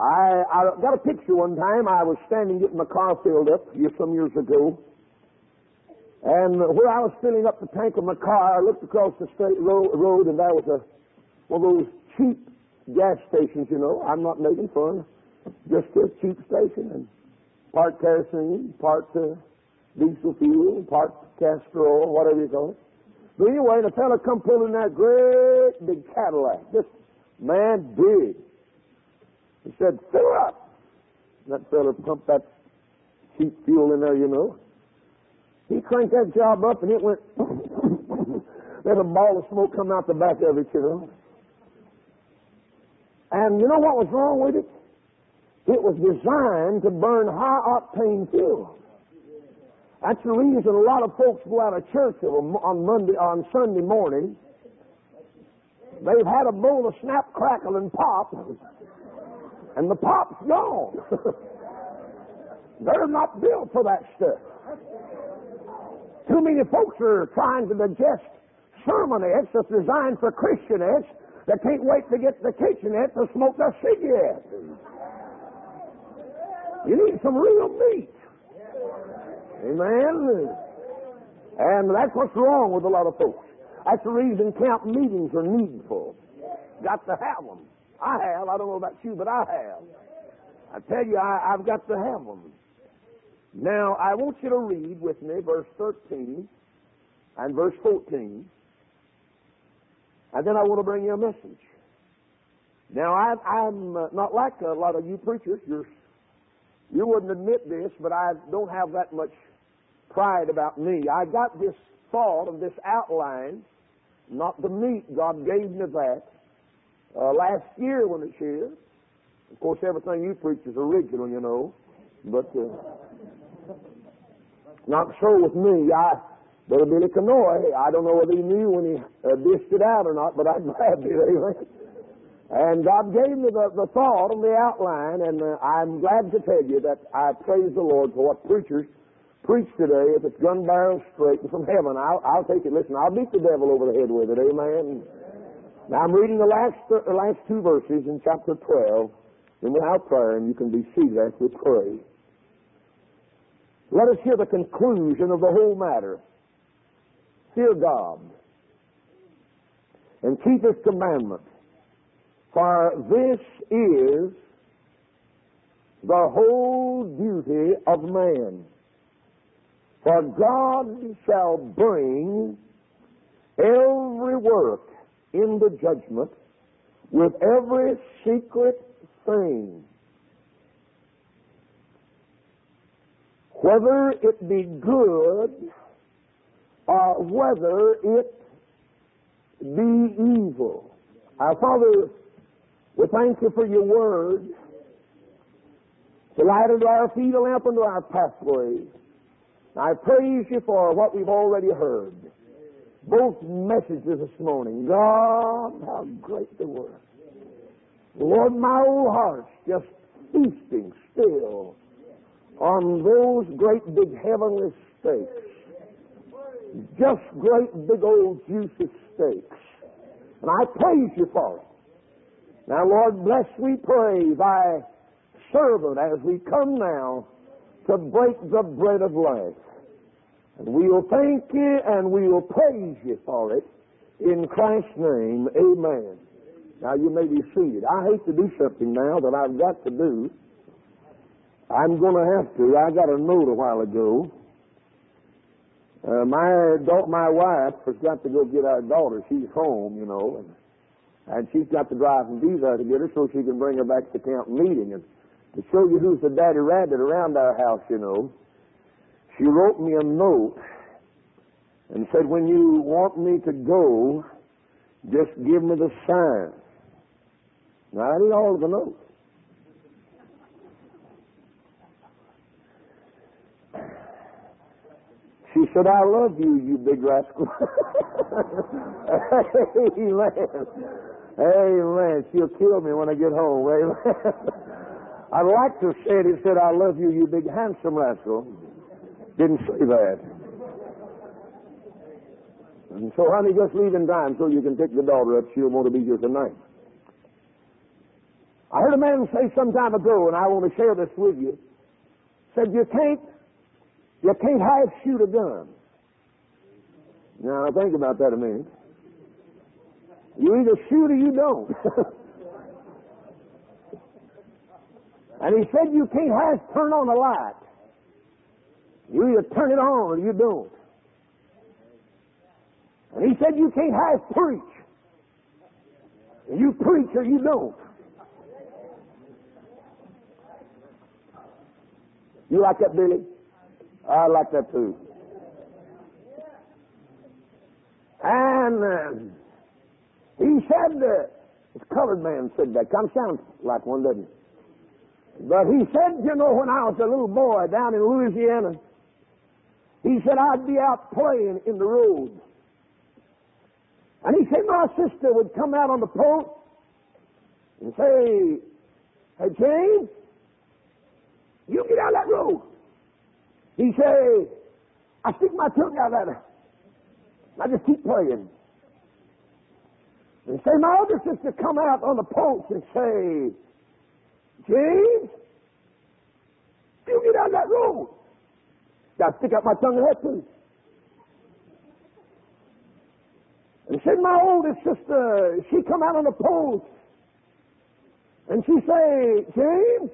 I, I got a picture one time. I was standing getting my car filled up here some years ago. And where I was filling up the tank of my car, I looked across the straight ro- road and there was a, one of those cheap gas stations, you know. I'm not making fun. Just a cheap station and part kerosene, part uh, diesel fuel, part castor oil, whatever you call it. But anyway, the fellow come pulling that great big Cadillac. Just man big. He said, fill her up. That fella pumped that cheap fuel in there, you know. He cranked that job up and it went there's a ball of smoke coming out the back of it, you know. And you know what was wrong with it? It was designed to burn high octane fuel. That's the reason a lot of folks go out of church on Monday, on Sunday morning. They've had a bowl of snap, crackle, and pop, and the pop's gone. They're not built for that stuff. Too many folks are trying to digest sermonettes that's designed for Christianettes that can't wait to get to the kitchenette to smoke their cigarette. You need some real meat. Amen. And that's what's wrong with a lot of folks. That's the reason camp meetings are needful. Got to have them. I have. I don't know about you, but I have. I tell you, I, I've got to have them. Now, I want you to read with me verse 13 and verse 14. And then I want to bring you a message. Now, I, I'm uh, not like a lot of you preachers. You're, you wouldn't admit this, but I don't have that much pride about me. I got this thought of this outline, not the meat. God gave me that uh, last year when it's here. Of course, everything you preach is original, you know, but uh, not so with me. I, Brother Billy Canoy, I don't know whether he knew when he uh, dished it out or not, but I grabbed it, amen. And God gave me the, the thought and the outline, and uh, I'm glad to tell you that I praise the Lord for what preachers preach today. If it's gun barrel straight from heaven, I'll, I'll take it. Listen, I'll beat the devil over the head with it, amen. Now I'm reading the last, the last two verses in chapter 12, and without prayer, and you can be seated as we pray. Let us hear the conclusion of the whole matter. Fear God and keep His commandment, for this is the whole duty of man. For God shall bring every work in the judgment with every secret thing. Whether it be good or whether it be evil. Our Father, we thank you for your word. A light unto our feet, a lamp unto our pathway. I praise you for what we've already heard. Both messages this morning. God, how great they were. Lord, my old heart's just feasting still on those great big heavenly steaks. Just great big old juicy steaks. And I praise you for it. Now, Lord, bless, we pray, thy servant as we come now to break the bread of life. And we will thank you and we will praise you for it. In Christ's name, amen. Now you may be seated. I hate to do something now that I've got to do. I'm going to have to. I got a note a while ago. Uh, my da- my wife has got to go get our daughter. She's home, you know, and, and she's got to drive from Visa to get her so she can bring her back to camp meeting. And to show you who's the daddy rabbit around our house, you know, she wrote me a note and said, when you want me to go, just give me the sign. Now, I ain't all of the note. She said, I love you, you big rascal. Amen. Amen. She'll kill me when I get home. Amen. I'd like to say it. He said, I love you, you big handsome rascal. Didn't say that. And so, honey, just leave in time so you can pick the daughter up. She'll want to be here tonight. I heard a man say some time ago, and I want to share this with you. Said you can't, you can't half shoot a gun. Now think about that a minute. You either shoot or you don't. and he said you can't half turn on a light. You either turn it on or you don't. And he said you can't half preach. You preach or you don't. You like that, Billy? I like that too. And uh, he said, uh, this colored man said that. Kind of sounds like one, doesn't it? But he said, you know, when I was a little boy down in Louisiana, he said I'd be out playing in the road. And he said my sister would come out on the porch and say, Hey, James, you get out of that road. He say, I stick my tongue out at her. I just keep playing. And say, my other sister come out on the porch and say, James, you get out of that road. I stick out my tongue at her too. And said my oldest sister, she come out on the porch and she say, James,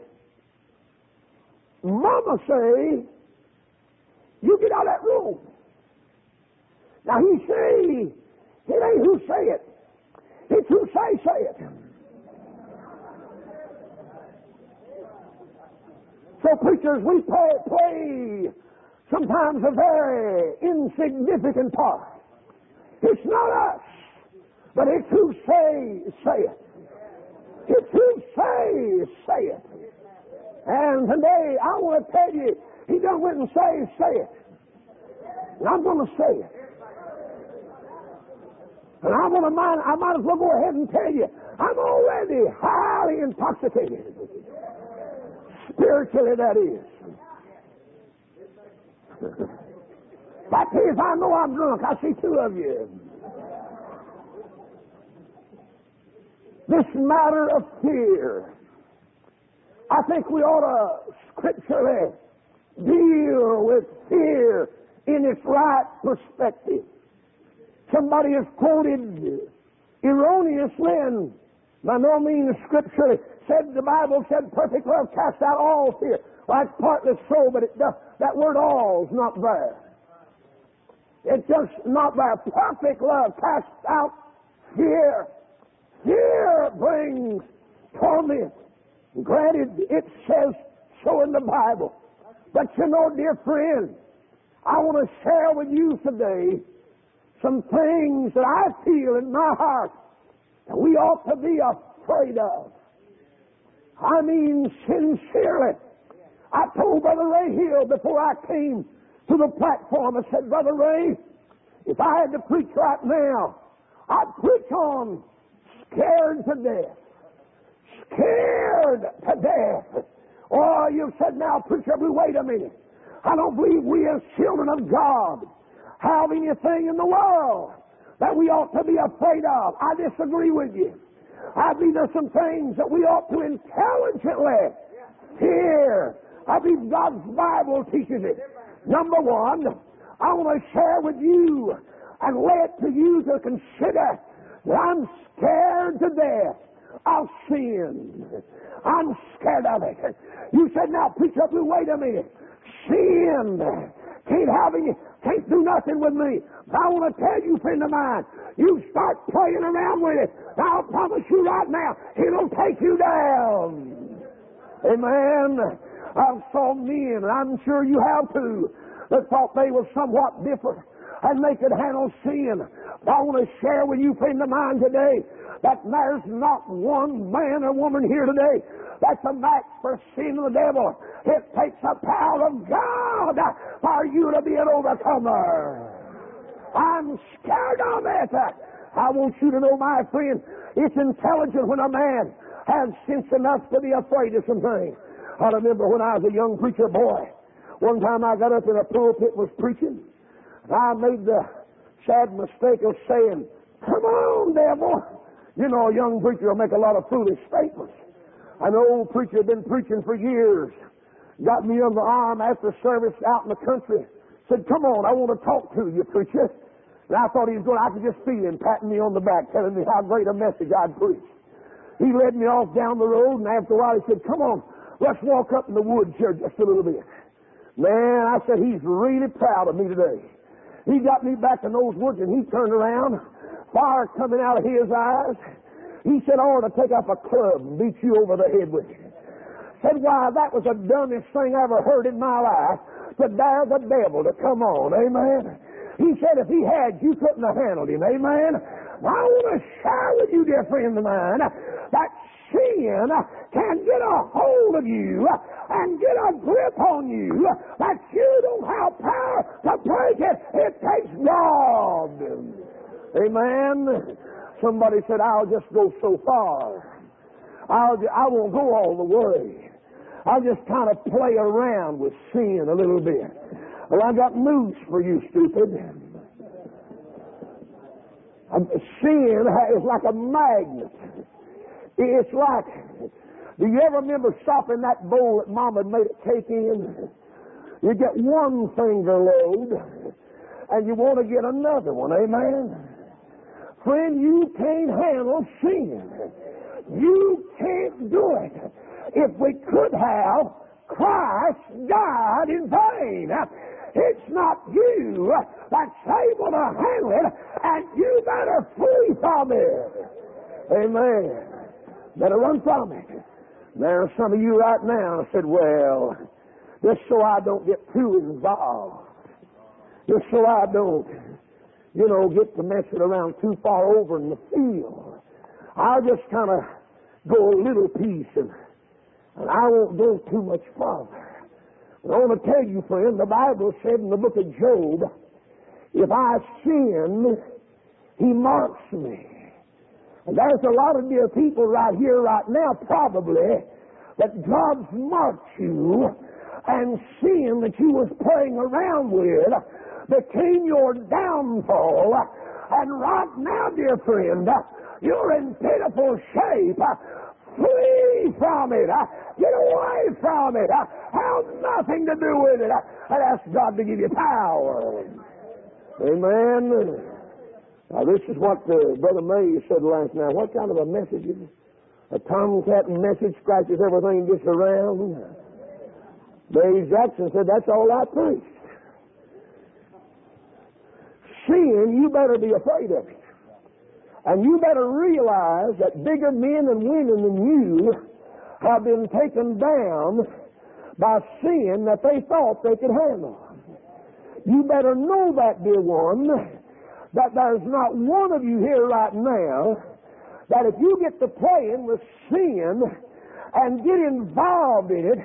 Mama say, you get out of that room. Now he say, it ain't who say it. It's who say say it. So preachers, we play, play sometimes a very insignificant part. It's not us, but it's who say say it. It's who say say it. And today I want to tell you, he done went and say say it. And I'm going to say it. And I want to mind, I might as well go ahead and tell you, I'm already highly intoxicated. Spiritually, that is. But if I know I'm drunk, I see two of you. This matter of fear, I think we ought to scripturally deal with fear in its right perspective. Somebody has quoted erroneously and by no means scripturally said the Bible said perfect love casts out all fear. Well, that's partly so, but it does, that word all is not there. It's just not there. Perfect love casts out fear. Fear brings torment. Granted, it says so in the Bible. But you know, dear friend, I want to share with you today some things that I feel in my heart that we ought to be afraid of. I mean, sincerely. I told Brother Ray Hill before I came to the platform, I said, Brother Ray, if I had to preach right now, I'd preach on scared to death. Scared to death. Oh, you said now, preacher, wait a minute. I don't believe we as children of God have anything in the world that we ought to be afraid of. I disagree with you. I believe there's some things that we ought to intelligently fear. I believe God's Bible teaches it. Number one, I want to share with you and lay it to you to consider that I'm scared to death of sin. I'm scared of it. You said, now, preacher, wait a minute. Sin can't have any, can't do nothing with me. I want to tell you, friend of mine, you start playing around with it. I'll promise you right now, it'll take you down. Amen. I've saw men, and I'm sure you have too, that thought they were somewhat different and they could handle sin. I want to share with you, friend of mine, today that there's not one man or woman here today that's a match for sin of the devil. It takes the power of God for you to be an overcomer. I'm scared of it. I want you to know, my friend, it's intelligent when a man has sense enough to be afraid of some things. I remember when I was a young preacher boy. One time I got up in a pulpit was preaching, and I made the sad mistake of saying, Come on, devil. You know, a young preacher will make a lot of foolish statements. An old preacher had been preaching for years. Got me on the arm after service out in the country. Said, come on, I want to talk to you, preacher. And I thought he was going, I could just feel him patting me on the back, telling me how great a message I'd preached. He led me off down the road, and after a while he said, come on, let's walk up in the woods here just a little bit. Man, I said, he's really proud of me today. He got me back in those woods, and he turned around, fire coming out of his eyes. He said, I ought to take up a club and beat you over the head with it. Said, why, that was the dumbest thing I ever heard in my life to dare the devil to come on. Amen. He said if he had, you couldn't have handled him. Amen. I want to share with you, dear friend of mine, that sin can get a hold of you and get a grip on you that you don't have power to break it. It takes God. Amen. Somebody said, I'll just go so far. I'll, I won't go all the way. I'll just kind of play around with sin a little bit. Well, I got news for you, stupid. Sin is like a magnet. It's like, do you ever remember stopping that bowl that Mama had made a cake in? You get one finger load, and you want to get another one, amen? Friend, you can't handle sin. You can't do it. If we could have, Christ died in vain. It's not you that's able to handle it, and you better flee from it. Amen. Better run from it. There are some of you right now said, well, just so I don't get too involved, just so I don't, you know, get to messing around too far over in the field, I'll just kind of go a little piece and, and I won't go too much farther. But I want to tell you, friend, the Bible said in the book of Job, if I sin, he marks me. And there's a lot of dear people right here, right now, probably, that God's marked you and sin that you was playing around with became your downfall. And right now, dear friend, you're in pitiful shape. Flee from it. Get away from it. Have nothing to do with it. And ask God to give you power. Amen. Now, this is what uh, Brother May said last night. What kind of a message is it? A tomcat message scratches everything and just around. Dave Jackson said, That's all I preached. Sin, you better be afraid of it. And you better realize that bigger men and women than you have been taken down by sin that they thought they could handle. You better know that, dear one, that there's not one of you here right now that if you get to playing with sin and get involved in it,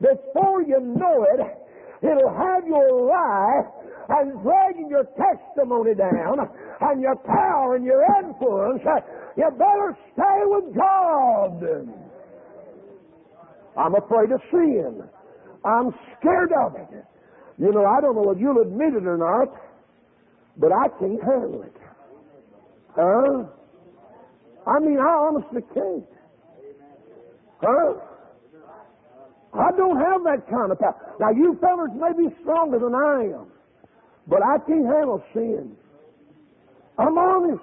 before you know it, it'll have your life and dragging your testimony down and your power and your influence, you better stay with God. I'm afraid of sin. I'm scared of it. You know, I don't know if you'll admit it or not, but I can't handle it. Huh? I mean, I honestly can't. Huh? I don't have that kind of power. Now, you fellas may be stronger than I am. But I can't handle sin. I'm honest.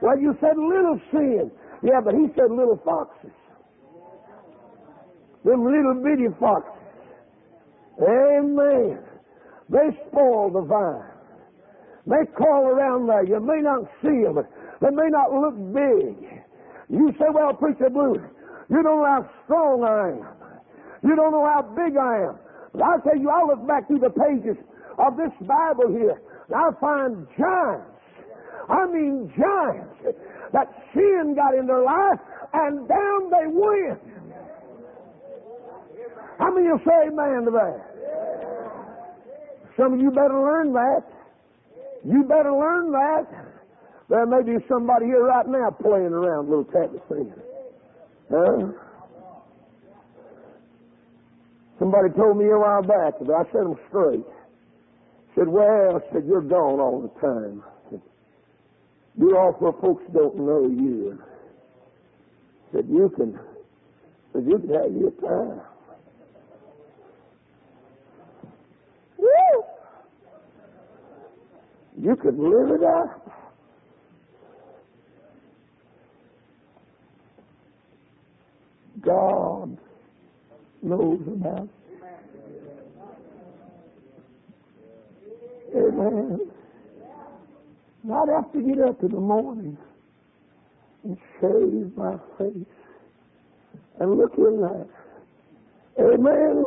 Well, you said little sin. Yeah, but he said little foxes. Them little bitty foxes. Amen. They spoil the vine. They crawl around there. You may not see them, they may not look big. You say, well, Preacher Blue, you don't know how strong I am. You don't know how big I am. But I'll tell you, I look back through the pages of this Bible here, and I find giants. I mean giants that sin got in their life, and down they went. How many will say amen to that? Some of you better learn that. You better learn that. There may be somebody here right now playing around little tappy sin. Huh? Somebody told me a while back, but I set them straight. Said, well, said, you're gone all the time. Said, you all for folks don't know you. Said, you can, But you can have your time. You could live it up. God knows it. Amen. Not have to get up in the morning and shave my face and look in there. Amen.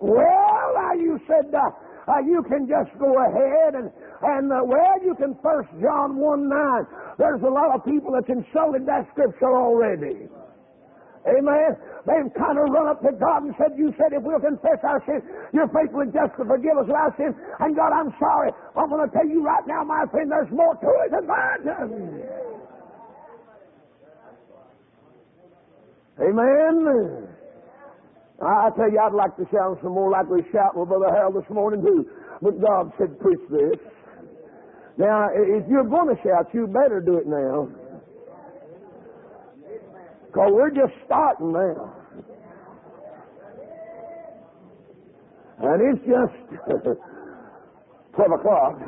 Well, now you said uh, uh, you can just go ahead and and uh, well, you can First John one nine. There's a lot of people that's insulted that scripture already. Amen. They've kind of run up to God and said, You said if we'll confess our sins, you're faithful and just to forgive us our sins. And God, I'm sorry. I'm going to tell you right now, my friend, there's more to it than that. Amen. I tell you, I'd like to sound some more like we shout with Brother Harold this morning, too. But God said, Preach this. Now, if you're going to shout, you better do it now. Because we're just starting now. And it's just 12 o'clock.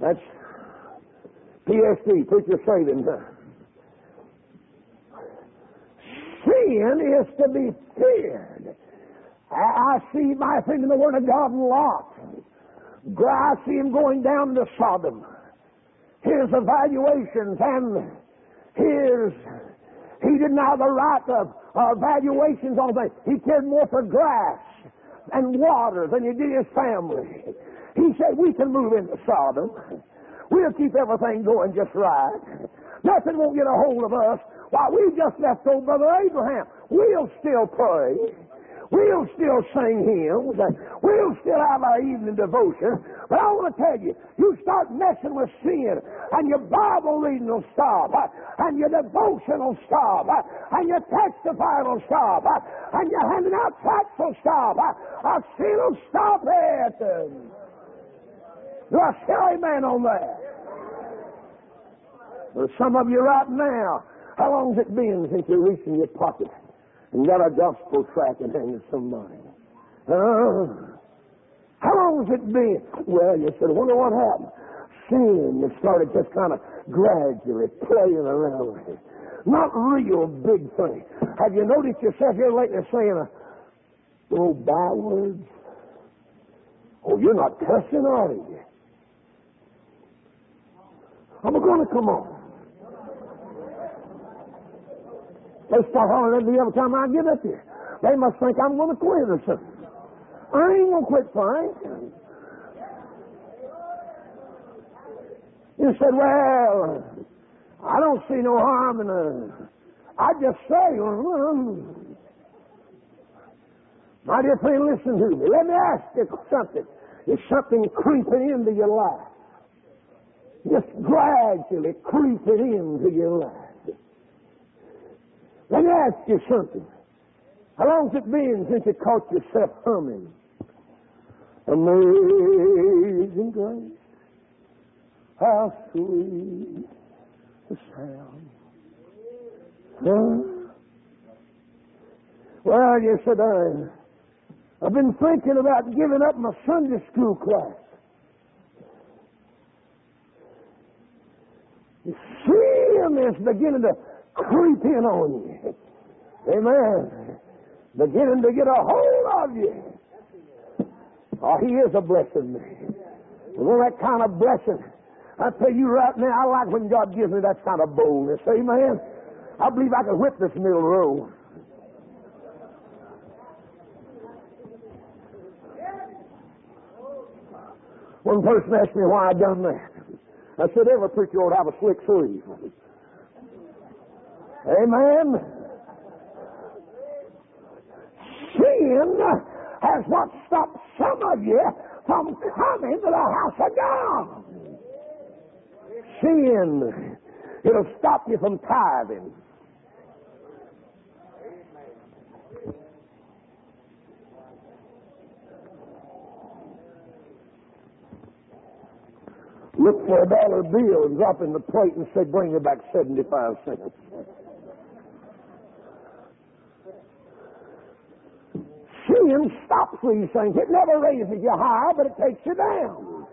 That's PST, preacher saving. Sin is to be feared. I see my friend in the Word of God Lot. I see him going down to Sodom. His evaluations and his he didn't have the right of uh, valuations on. He cared more for grass and water than he did his family. He said, We can move into Sodom. We'll keep everything going just right. Nothing won't get a hold of us. Why, we just left old Brother Abraham. We'll still pray. We'll still sing hymns. We'll still have our evening devotion. But I want to tell you, you start messing with sin, and your Bible reading will stop, and your devotion will stop, and your testifying will stop, and your handing out tracts will stop. A sin will stop it. Do I say amen on that? There's some of you right now, how long's it been since you reached in your pocket? and got a gospel tract and handed somebody. Uh, how long has it been? Well, you said, wonder what happened. Sin that started just kind of gradually playing around with it. Not real big thing. Have you noticed yourself here lately saying a little backwards? Oh, you're not cussing, are you? I'm going to come on. They start hollering at me every time I get up here. They must think I'm going to quit or something. I ain't going to quit, Frank. You said, well, I don't see no harm in a. I just say, well, my dear friend, listen to me. Let me ask you something. Is something creeping into your life? Just gradually creeping into your life. Let me ask you something. How long's it been since you caught yourself humming? Amazing grace, how sweet the sound. Huh? Well, you said, I, I've been thinking about giving up my Sunday school class. See, is beginning to creep in on you. Amen. Beginning to get a hold of you. Oh, he is a blessing. Well, that kind of blessing. I tell you right now, I like when God gives me that kind of boldness. Amen. I believe I can whip this middle row. One person asked me why I done that. I said, every preacher ought to have a slick sleeve. Amen. Sin has what stopped some of you from coming to the house of God. Sin, it'll stop you from tithing. Look for a dollar bill and drop in the plate and say, bring me back 75 cents. Sin stops these things. It never raises you high, but it takes you down.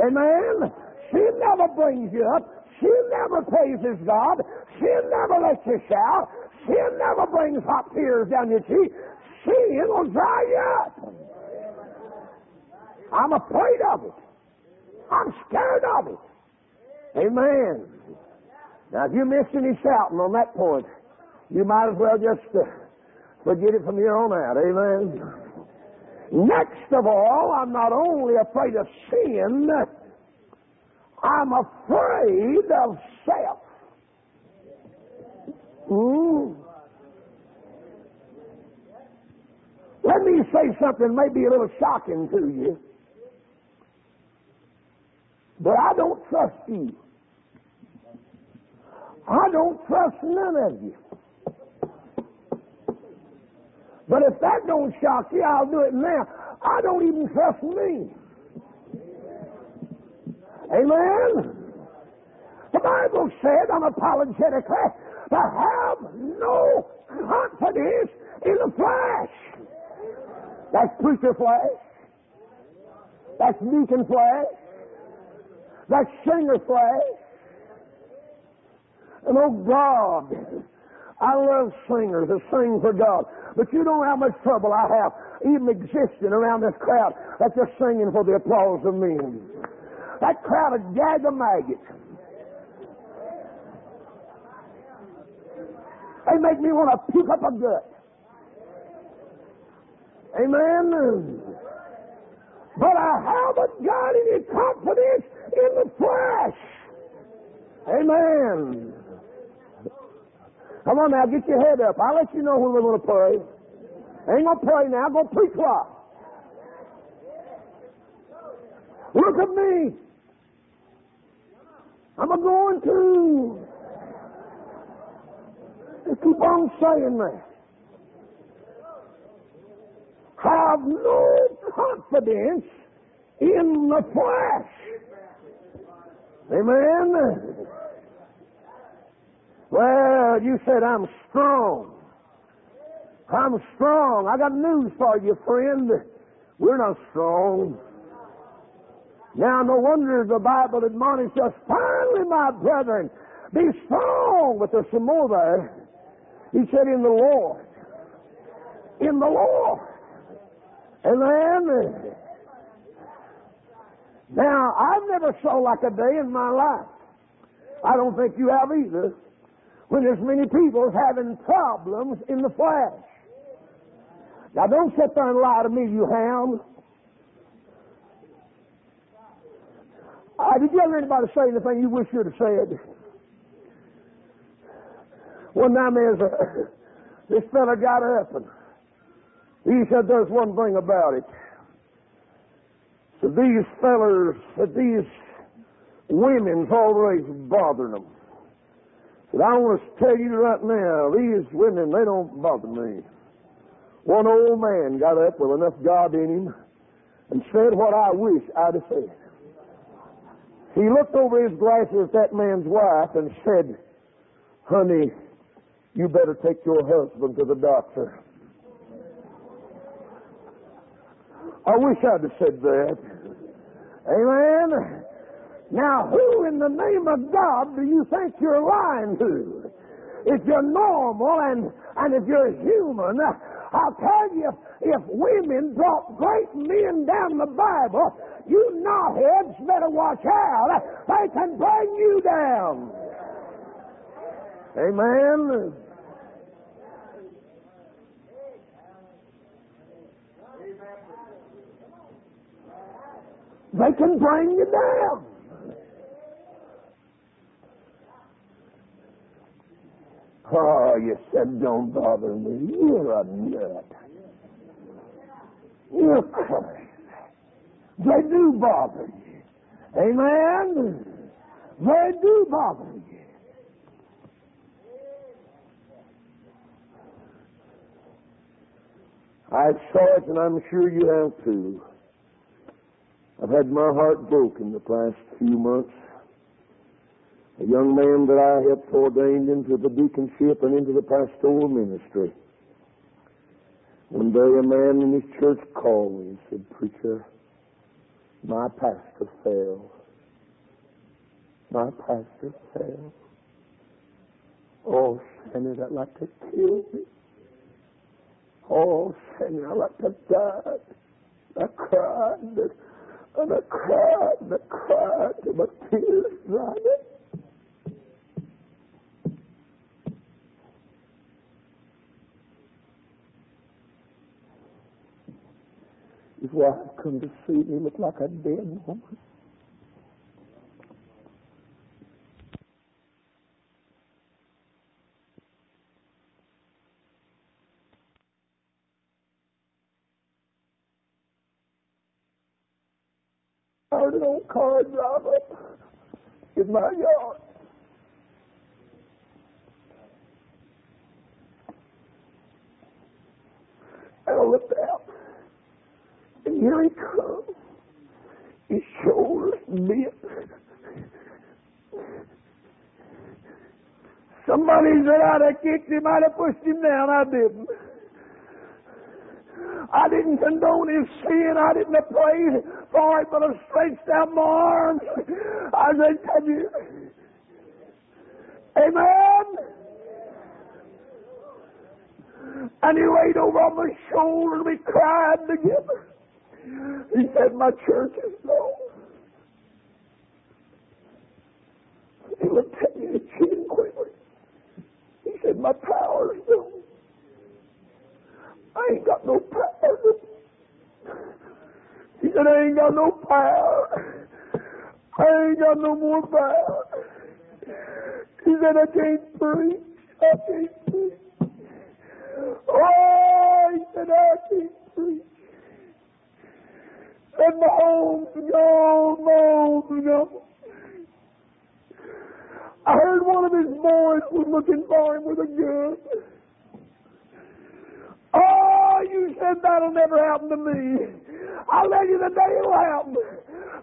Amen? Sin never brings you up. Sin never praises God. Sin never lets you shout. Sin never brings hot tears down your cheek. Sin will dry you up. I'm afraid of it. I'm scared of it. Amen. Now, if you missed any shouting on that point, you might as well just uh, forget it from here on out. Amen. Next of all, I'm not only afraid of sin, I'm afraid of self. Hmm? Let me say something maybe a little shocking to you. But I don't trust you. I don't trust none of you. But if that don't shock you, I'll do it now. I don't even trust me. Amen? The Bible said unapologetically to have no confidence in the flesh. That's preacher flesh. That's deacon flesh. That's singer flesh. And oh God, I love singers that sing for God. But you know how much trouble I have even existing around this crowd that's just singing for the applause of men. That crowd of gag of maggots. They make me want to puke up a gut. Amen. But I haven't got any confidence in the flesh. Amen. Come on now, get your head up. I'll let you know when we're going to pray. Ain't going to pray now. Go preach what? Look at me. I'm a going to. Just keep on saying that. Have no confidence in the flesh. Amen. Well, you said I'm strong. I'm strong. I got news for you, friend. We're not strong. Now, no wonder the Bible admonished us, finally, my brethren, be strong. But there's some more there. He said, in the Lord. In the Lord. Amen. Now, I've never saw like a day in my life. I don't think you have either. When there's many people having problems in the flesh. Now, don't sit there and lie to me, you hound. Uh, did you ever anybody say anything you wish you'd have said? One time there's a, this fella got up and he said there's one thing about it. So these fellers, that these women's always bothering them. But I want to tell you right now, these women, they don't bother me. One old man got up with enough God in him and said what I wish I'd have said. He looked over his glasses at that man's wife and said, Honey, you better take your husband to the doctor. I wish I'd have said that. Amen. Now, who in the name of God do you think you're lying to? If you're normal and, and if you're human, I'll tell you, if women brought great men down the Bible, you knotheads better watch out. They can bring you down. Amen. They can bring you down. Oh, you said don't bother me. You're a nut. You're crazy. They do bother you. Amen? They do bother you. I saw it, and I'm sure you have too. I've had my heart broken the past few months. A young man that I helped ordained into the deaconship and into the pastoral ministry One day a man in his church called me and said, Preacher, my pastor fell. My pastor fell. Oh, Sandy, I'd like to kill me. Oh, Sandy, I'd like to die. I cried and, and I cried and I cried till my tears dried up. His wife come to see me, looked like a dead woman. An old car driver in my yard. And I looked out, and here he comes. His shoulders bent. Somebody said I'd have kicked him, I'd have pushed him down. I didn't. I didn't condone his sin. I didn't pray for it, but I stretched out my arms. I said, Come here. Amen. And he laid over on my shoulder and we cried together. He said, My church is gone. He looked at me, his chin quivered. He said, My power's gone. I ain't got no power. He said, I ain't got no power. I ain't got no more power. He said, I can't preach. I can't preach. Oh, he said, I can't preach. And my home's my home's gone. I heard one of his boys was looking for him with a gun. Oh, you said that'll never happen to me. I'll tell you the day it'll happen.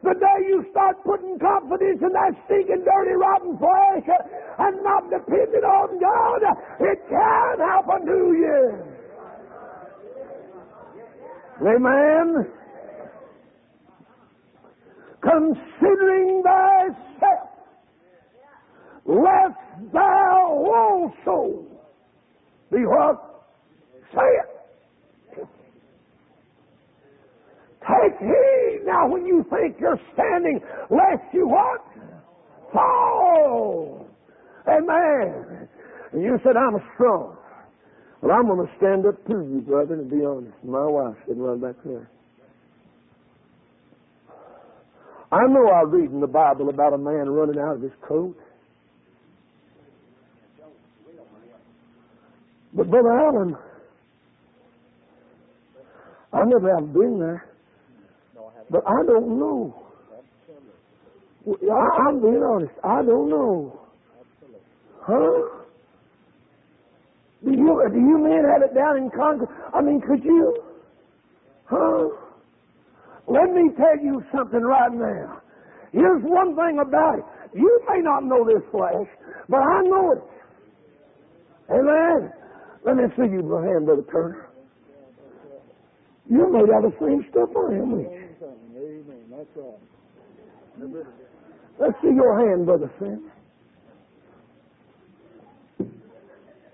The day you start putting confidence in that stinking, dirty, rotten flesh and not depending on God, it can happen to you. Amen. Considering thyself, lest thou also be what? Say it. Take heed now when you think you're standing, lest you what? Fall. Amen. And you said, I'm strong. Well, I'm going to stand up to you, brother, and be honest. My wife sitting right back there. I know I read in the Bible about a man running out of his coat. But Brother Allen, I never have been there. But I don't know. I, I'm being honest. I don't know. Huh? Do you do you men have it down in Congress? I mean, could you? Huh? Let me tell you something right now. Here's one thing about it. You may not know this flesh, but I know it. Amen. Let me see you, hand, Brother Turner. You're made out of the same stuff I am, you? Amen. That's right. Let's see your hand, Brother Sam.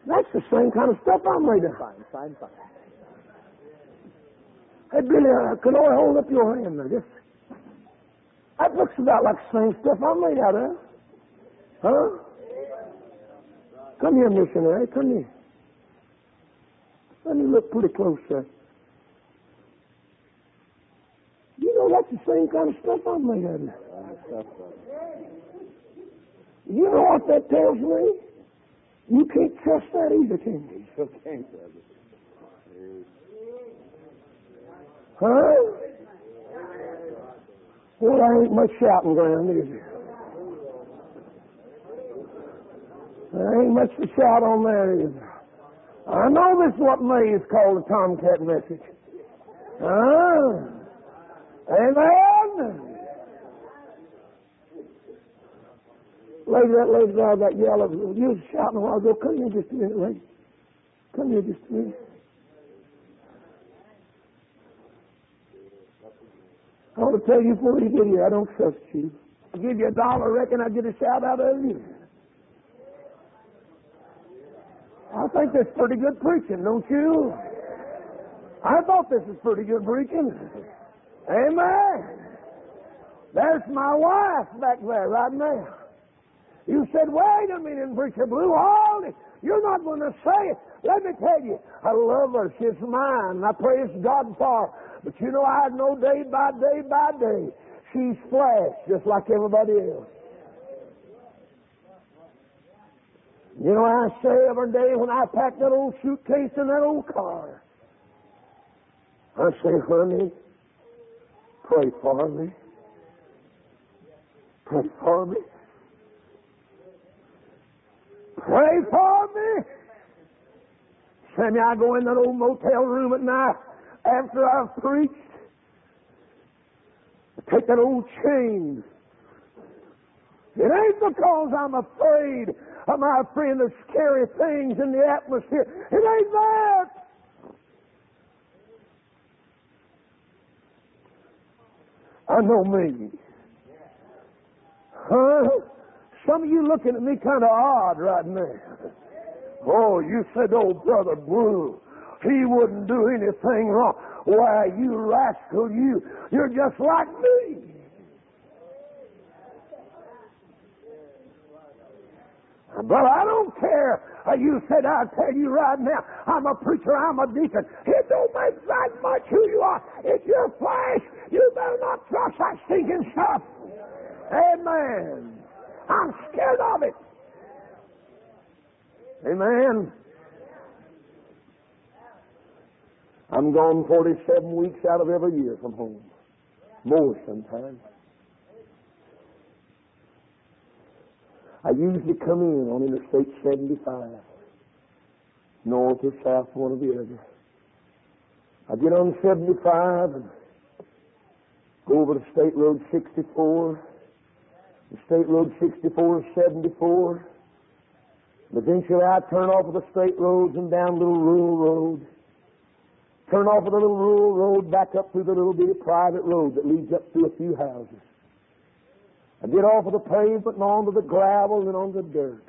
That's the same kind of stuff I'm made of. Fine, fine, fine. Hey, Billy, uh, could I hold up your hand there? Just, that looks about like the same stuff I'm made out of. Huh? Come here, missionary. Come here. Let me look pretty close there. You know that's the same kind of stuff I'm made out of. You know what that tells me? You can't trust that either, can you? Sure can, brother. Huh? Well, there ain't much shouting ground, is there? There ain't much to shout on there, is there? I know this is what May is called a tomcat message. Huh? Amen? Lady, that lady there, that yellow, you was shouting a while ago. Come here just a minute, lady. Come here just a minute. I want to tell you before you get here, I don't trust you. I give you a dollar, reckon I'd get a shout out of you. I think that's pretty good preaching, don't you? I thought this was pretty good preaching. Amen. There's my wife back there right now. You said, wait a minute, Preacher Blue, hold. You're not going to say it. Let me tell you, I love her. She's mine. I praise God for her. But you know, I know day by day by day, she's flesh, just like everybody else. You know, I say every day when I pack that old suitcase in that old car, I say, honey, pray for me. Pray for me. Pray for me. Sammy, I go in that old motel room at night after I've preached. Take that old chain. It ain't because I'm afraid of my friend of scary things in the atmosphere. It ain't that. I know me. Huh? Some of you looking at me kind of odd right now. Oh, you said, old Brother Blue, he wouldn't do anything wrong. Why, you rascal, you, you're just like me. But I don't care. Uh, You said, I'll tell you right now, I'm a preacher, I'm a deacon. It don't make that much who you are. It's your flesh. You better not trust that stinking stuff. Amen. I'm scared of it. Amen. I'm gone 47 weeks out of every year from home. More sometimes. I usually come in on Interstate 75. North or south, one or the other. I get on 75 and go over to State Road 64. The State Road 64 is 74. Eventually I turn off of the state roads and down little rural road. Turn off of the little rural road back up through the little bitty private road that leads up to a few houses. And get off of the pavement and onto the gravel and onto the dirt.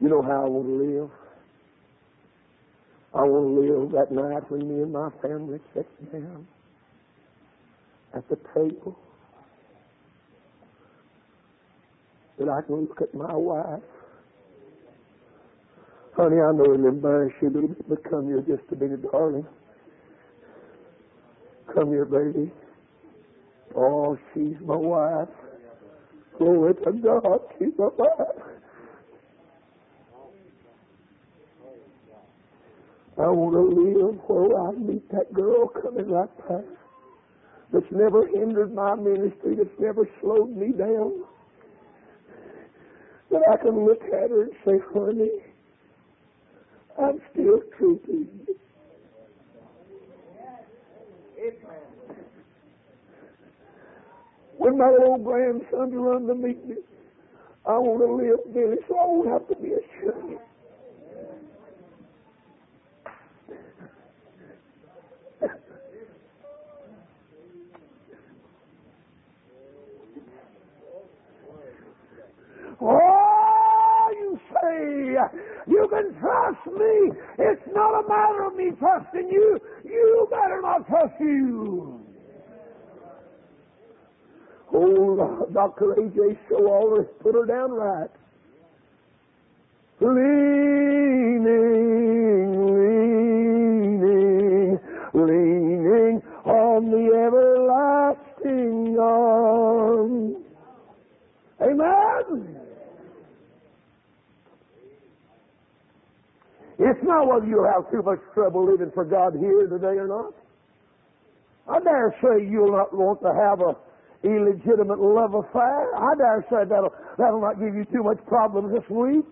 You know how I want to live. I want to live that night when me and my family sit down at the table. That I can look at my wife. Honey, I know it'll embarrass you a little bit, but come here just a minute, darling. Come here, baby. Oh, she's my wife. Glory to God, she's my wife. I want to live where I meet that girl coming right past that's never hindered my ministry, that's never slowed me down. That I can look at her and say, honey, I'm still to. When my old grandsons run to meet me, I want to live, Billy, so I won't have to be ashamed. Oh, you you can trust me. It's not a matter of me trusting you. You better not trust you. Oh, Dr. A.J. Showalter put her down right. Leaning, leaning, leaning on the everlasting arm. Amen. It's not whether you'll have too much trouble living for God here today or not. I dare say you'll not want to have a illegitimate love affair. I dare say that'll, that'll not give you too much problems this week.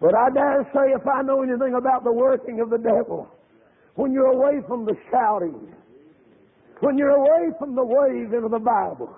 But I dare say if I know anything about the working of the devil, when you're away from the shouting, when you're away from the waving of the Bible,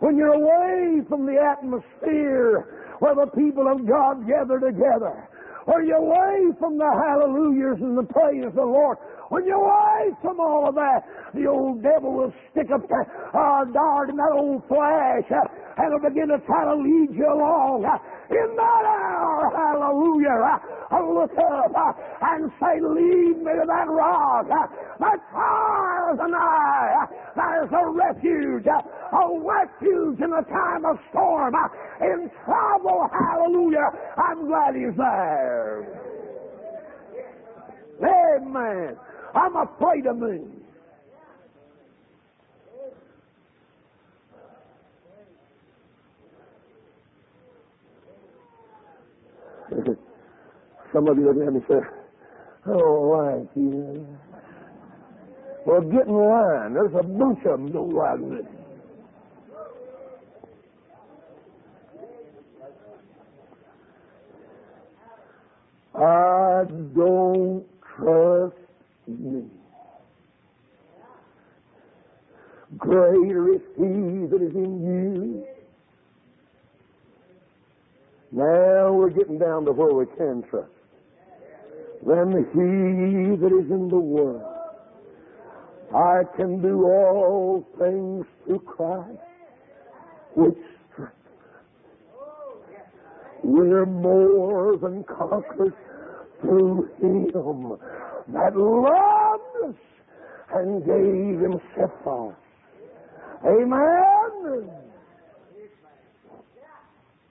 when you're away from the atmosphere where the people of God gather together, Where you're away from the hallelujahs and the praise of the Lord. When you're away from all of that, the old devil will stick up a uh, dart in that old flash uh, and will begin to try to lead you along. Uh, in that hour, hallelujah, uh, look up and say, lead me to that rock. Uh, that far is nigh. Uh, there's a refuge, a refuge in the time of storm, in trouble, hallelujah. I'm glad he's there. Amen. I'm afraid of me. Some of you look at me say, Oh, like you. Well, get in line. There's a bunch of them don't like me. I don't trust me. Greater is He that is in you. Now we're getting down to where we can trust. Than He that is in the world. I can do all things through Christ, which we're more than conquerors through Him that loved us and gave Himself for us. Amen.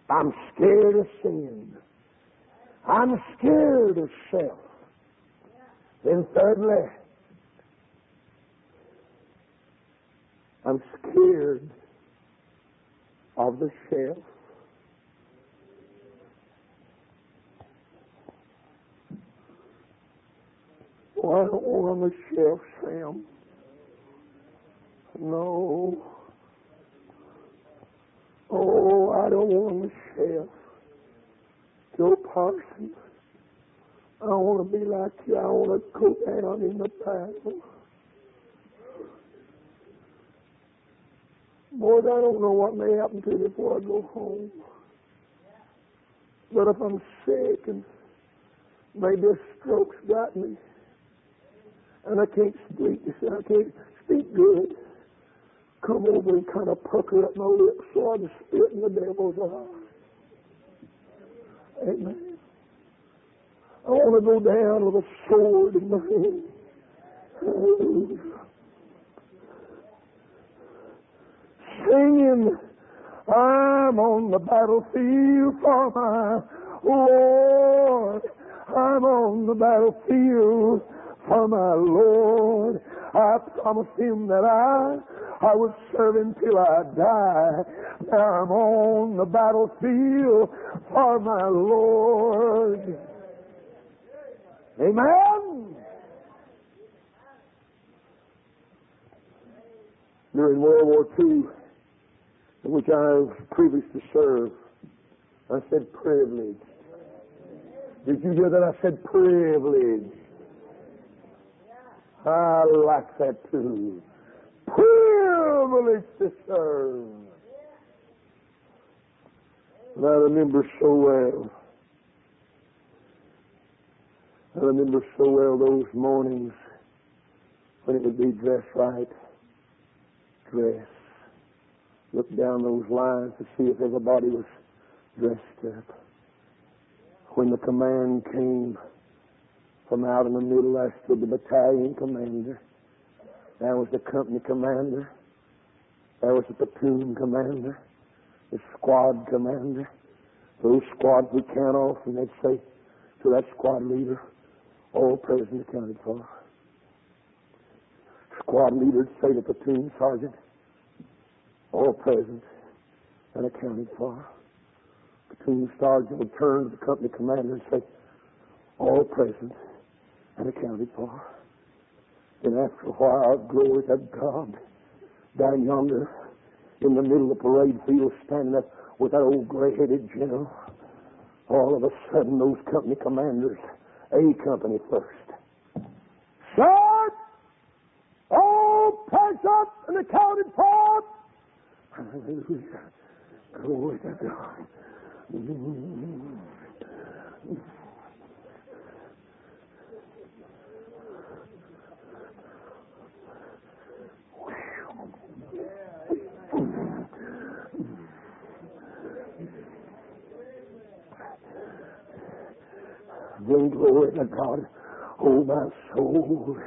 I'm scared of sin. I'm scared of self. Then thirdly, I'm scared of the shelf. I don't want the shelf, Sam. No. Oh, I don't want the shelf. Joe Parsons. I want to be like you. I want to go down in the battle. Lord, I don't know what may happen to me before I go home. But if I'm sick and maybe a stroke's got me, and I can't speak, I can't speak good, come over and kind of pucker up my lips so I can spit in the devil's eye. Amen. I want to go down with a sword in my hand. Singing, I'm on the battlefield for my Lord. I'm on the battlefield for my Lord. I promised him that I I would serve him till I die. Now I'm on the battlefield for my Lord. Amen. During World War II, in which I was privileged to serve, I said privilege. Did you hear that? I said privilege. I like that too. Privilege to serve. And I remember so well. I remember so well those mornings when it would be dress right. Dress. Look down those lines to see if everybody was dressed up. When the command came from out in the middle, there stood the battalion commander. There was the company commander. There was the platoon commander. The squad commander. Those squads would count off and they'd say to that squad leader, all present accounted for. Squad leader say the platoon sergeant, all present and accounted for. Platoon sergeant would turn to the company commander and say, all present and accounted for. Then after a while, glory to God, down yonder in the middle of the parade field, standing up with that old gray-headed general, all of a sudden those company commanders, A company first, Shot! All present and accounted for! Hallelujah. Glory to God. Bring glory to God. Oh, my soul.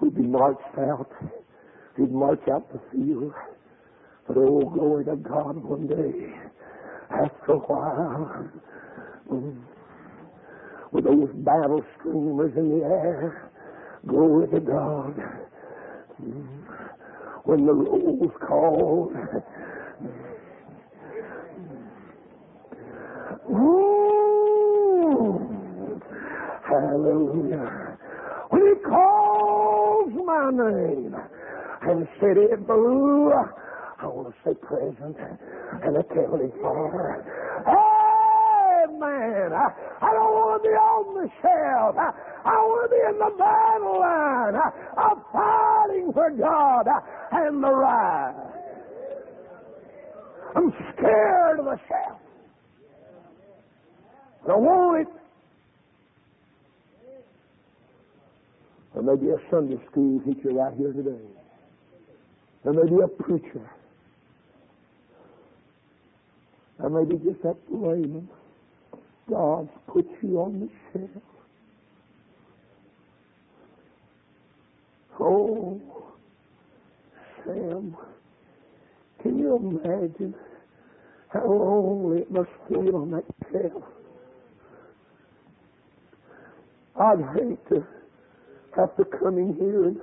We'd be marched out. We'd march out the field. But oh, glory to God one day. After a while, with those battle streamers in the air, glory to God. When the roll's called, Mm, Hallelujah. When he calls my name and said it blue, I want to say present and I tell his father, man, I, I don't want to be on the shelf. I, I want to be in the battle line. I, I'm fighting for God and the right. I'm scared of the shelf. I don't want it. There may be a Sunday school teacher right here today. There may be a preacher. There may be just that layman. God's put you on the shelf. Oh, Sam, can you imagine how lonely it must feel on that shelf? I'd hate to have to come in here and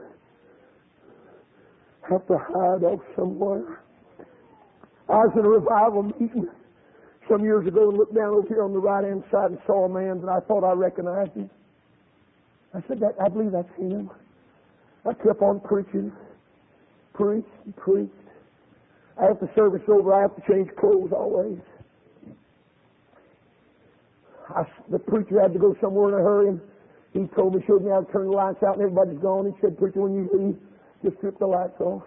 have to hide off somewhere. I was in a revival meeting some years ago and looked down over here on the right hand side and saw a man that I thought I recognized him. I said, that, I believe that's him. I kept on preaching, preached and preached. After service over, I have to change clothes always. I, the preacher had to go somewhere in a hurry, and he told me, showed me how to turn the lights out, and everybody's gone. He said, preacher, when you leave, just strip the lights off.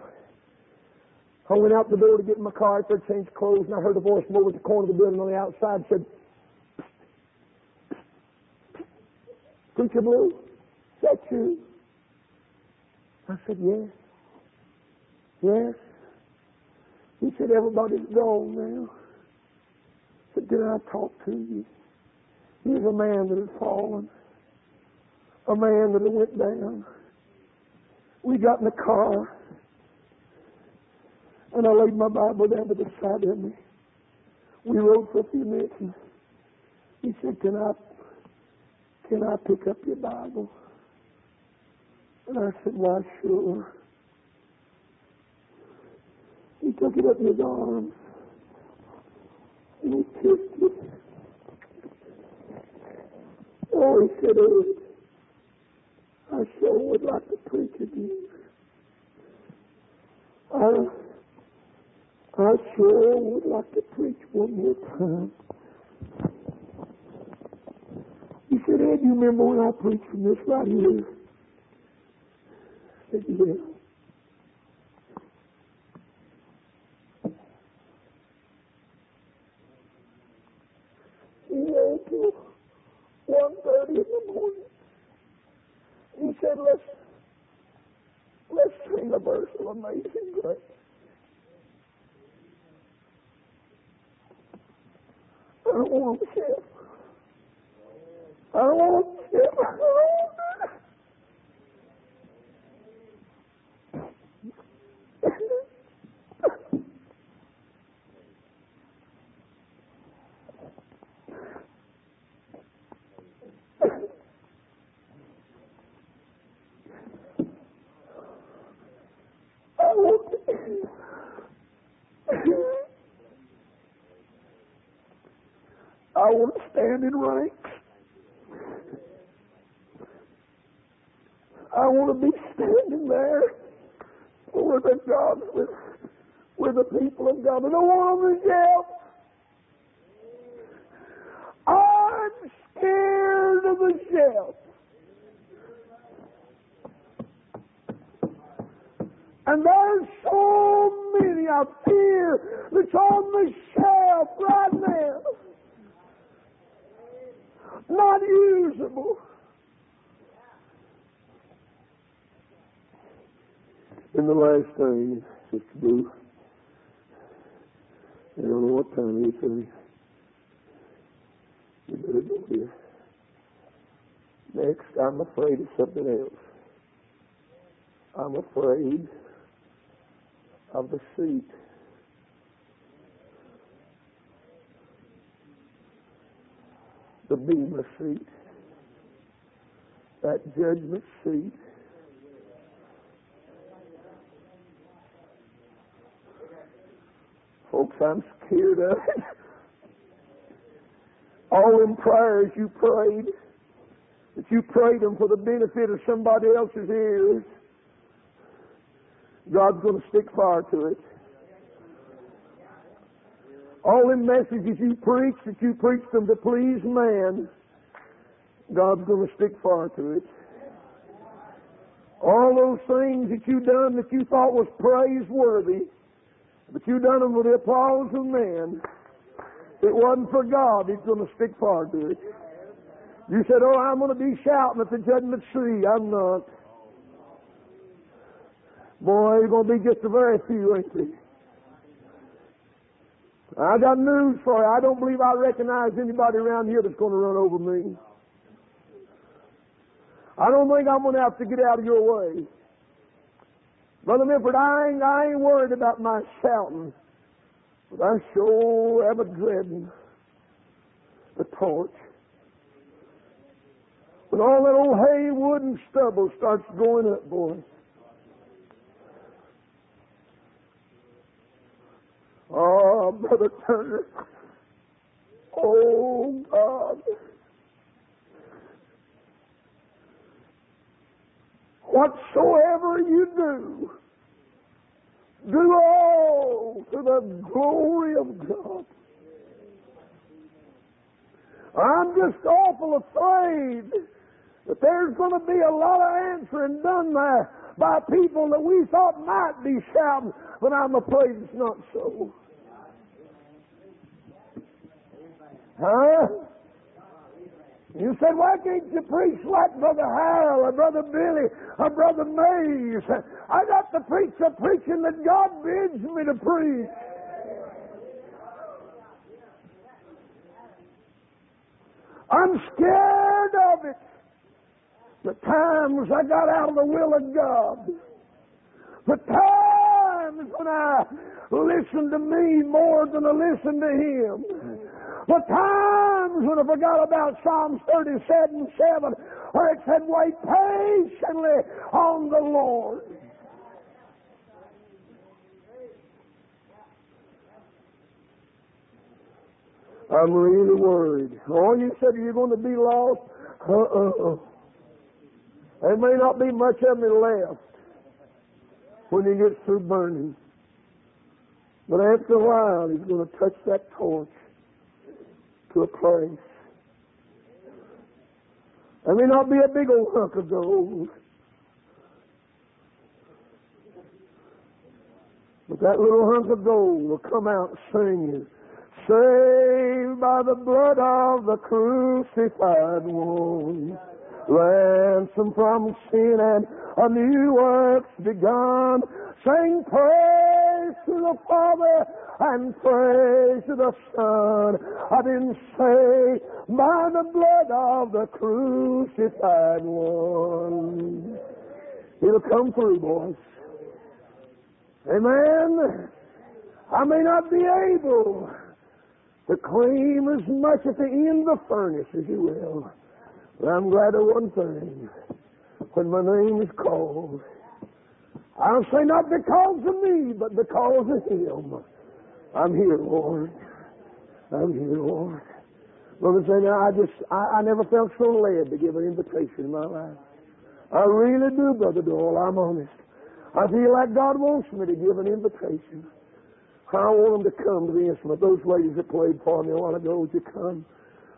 I went out the door to get in my car after I changed clothes, and I heard a voice from over the corner of the building on the outside said, Preacher Blue, is that you? I said, yes. Yes. He said, everybody's gone now. I said, did I talk to you? Here's a man that had fallen. A man that had went down. We got in the car. And I laid my Bible down to the side of me. We rode for a few minutes and he said, Can I can I pick up your Bible? And I said, Why sure. He took it up in his arms and he kissed it. Oh, he said, Ed, I sure would like to preach again. I I sure would like to preach one more time. He said, Ed, you remember when I preached from this right here? I said, yeah. He waited till one thirty in the morning. He said, let's, let's sing a verse of Amazing Grace. I don't want share. I don't want share. I don't want. I want to. I want to stand in ranks. I want to be standing there with the God, with, with the people of God. I don't want to yell. I'm scared of the shelf. And there's so many I fear that's on the shelf right now. Not usable. in the last thing, Sister Boo. I don't know what time it is, honey. You better go here. Next, I'm afraid of something else. I'm afraid of the seat. The Bema seat. That judgment seat. Folks, I'm scared of it. All them prayers you prayed, that you prayed them for the benefit of somebody else's ears, God's going to stick fire to it. All them messages you preach, that you preach them to please man, God's going to stick far to it. All those things that you done that you thought was praiseworthy, but you done them with the applause of man. It wasn't for God, He's going to stick far to it. You said, Oh, I'm going to be shouting at the judgment seat. I'm not. Boy, you're going to be just a very few, ain't you? I got news for you. I don't believe I recognize anybody around here that's going to run over me. I don't think I'm going to have to get out of your way. Brother Milford, I ain't, I ain't worried about my shouting, but I sure am a dreading the torch. When all that old hay, wood, and stubble starts going up, boy. Oh, Brother Turner. Oh, God. Whatsoever you do, do all to the glory of God. I'm just awful afraid that there's going to be a lot of answering done there by people that we thought might be shouting, but I'm afraid it's not so. Huh? You said, why can't you preach like Brother Harold or Brother Billy or Brother Mays? I got to preach the preaching that God bids me to preach. I'm scared of it. The times I got out of the will of God. The times when I listened to me more than I listened to Him. The times when I forgot about Psalms 37 7, where it said, Wait patiently on the Lord. I'm really worried. Oh, you said you're going to be lost? Uh-uh. There may not be much of me left when he gets through burning. But after a while, he's going to touch that torch to a place. There may not be a big old hunk of gold. But that little hunk of gold will come out singing, Saved by the blood of the crucified one, ransom from sin and a new work's begun. Sing praise to the Father and praise the Son. I didn't say by the blood of the crucified one. It'll come through, boys. Amen. I may not be able to claim as much at the end of the furnace as you will. But I'm glad of one thing. When my name is called, I'll say not because of me, but because of Him. I'm here, Lord. I'm here, Lord. Brother say I just, I, I never felt so led to give an invitation in my life. I really do, Brother Doyle. I'm honest. I feel like God wants me to give an invitation. I want them to come to the instrument. Those ladies that played for me a while ago, would you come?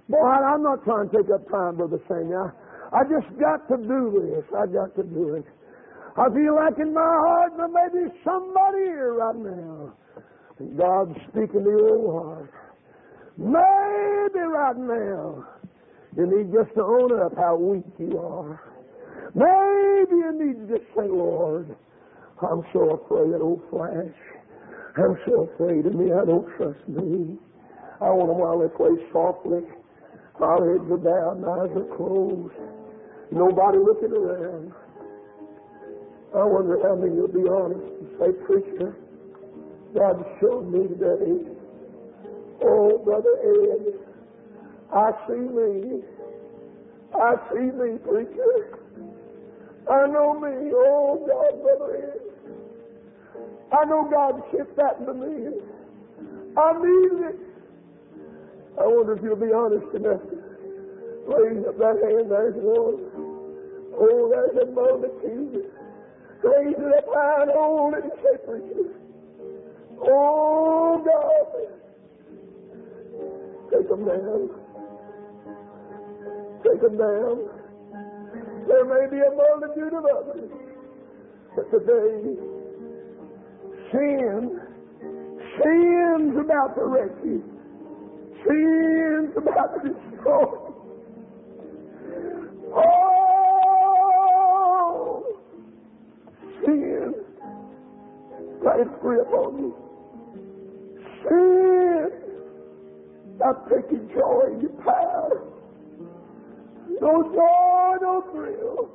Boy, I, I'm not trying to take up time, Brother Samuel. I just got to do this. I got to do it. I feel like in my heart there may be somebody here right now. And God's speaking to your heart. Maybe right now you need just to own up how weak you are. Maybe you need to just say, Lord, I'm so afraid of old Flash. I'm so afraid of me. I don't trust me. I want them while they play softly. Our heads are down, eyes are closed. Nobody looking around. I wonder how many will be honest and say, Preacher, God showed me today. Oh, Brother Ed, I see me. I see me, preacher. I know me. Oh, God, Brother Ed. I know God sent that to me. I need it. I wonder if you'll be honest enough to raise up that hand. There's one. Oh, there's a multitude. Raise it up high and hold it and say, preacher. Oh, God. Take them down. Take them down. There may be a multitude of others, but today, sin, sin's about to wreck you. Sin's about to destroy. Oh, sin, got its grip on you. Not taking joy in your power. No joy, no thrill.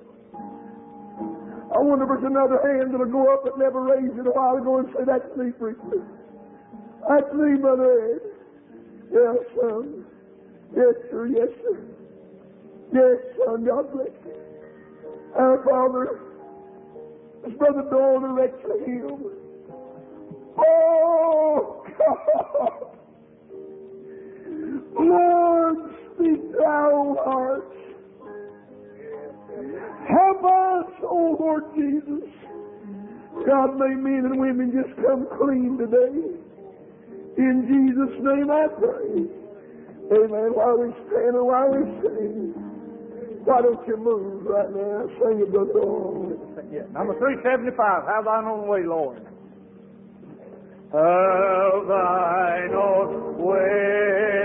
I wonder if there's another hand that'll go up that never raised it a while ago and say, That's me, preacher. That's me, Brother Ed. Yes, son. Yes, sir. Yes, sir. Yes, son. God bless you. Our Father, this Brother Doyle directs to him. Oh. Lord, speak to our hearts. Help us, oh Lord Jesus. God, may men and women just come clean today. In Jesus' name I pray. Amen. While we stand and while we sing, why don't you move right now? Sing it, Brother. Yeah. Number 375. Have thine own way, Lord. Have thine own way,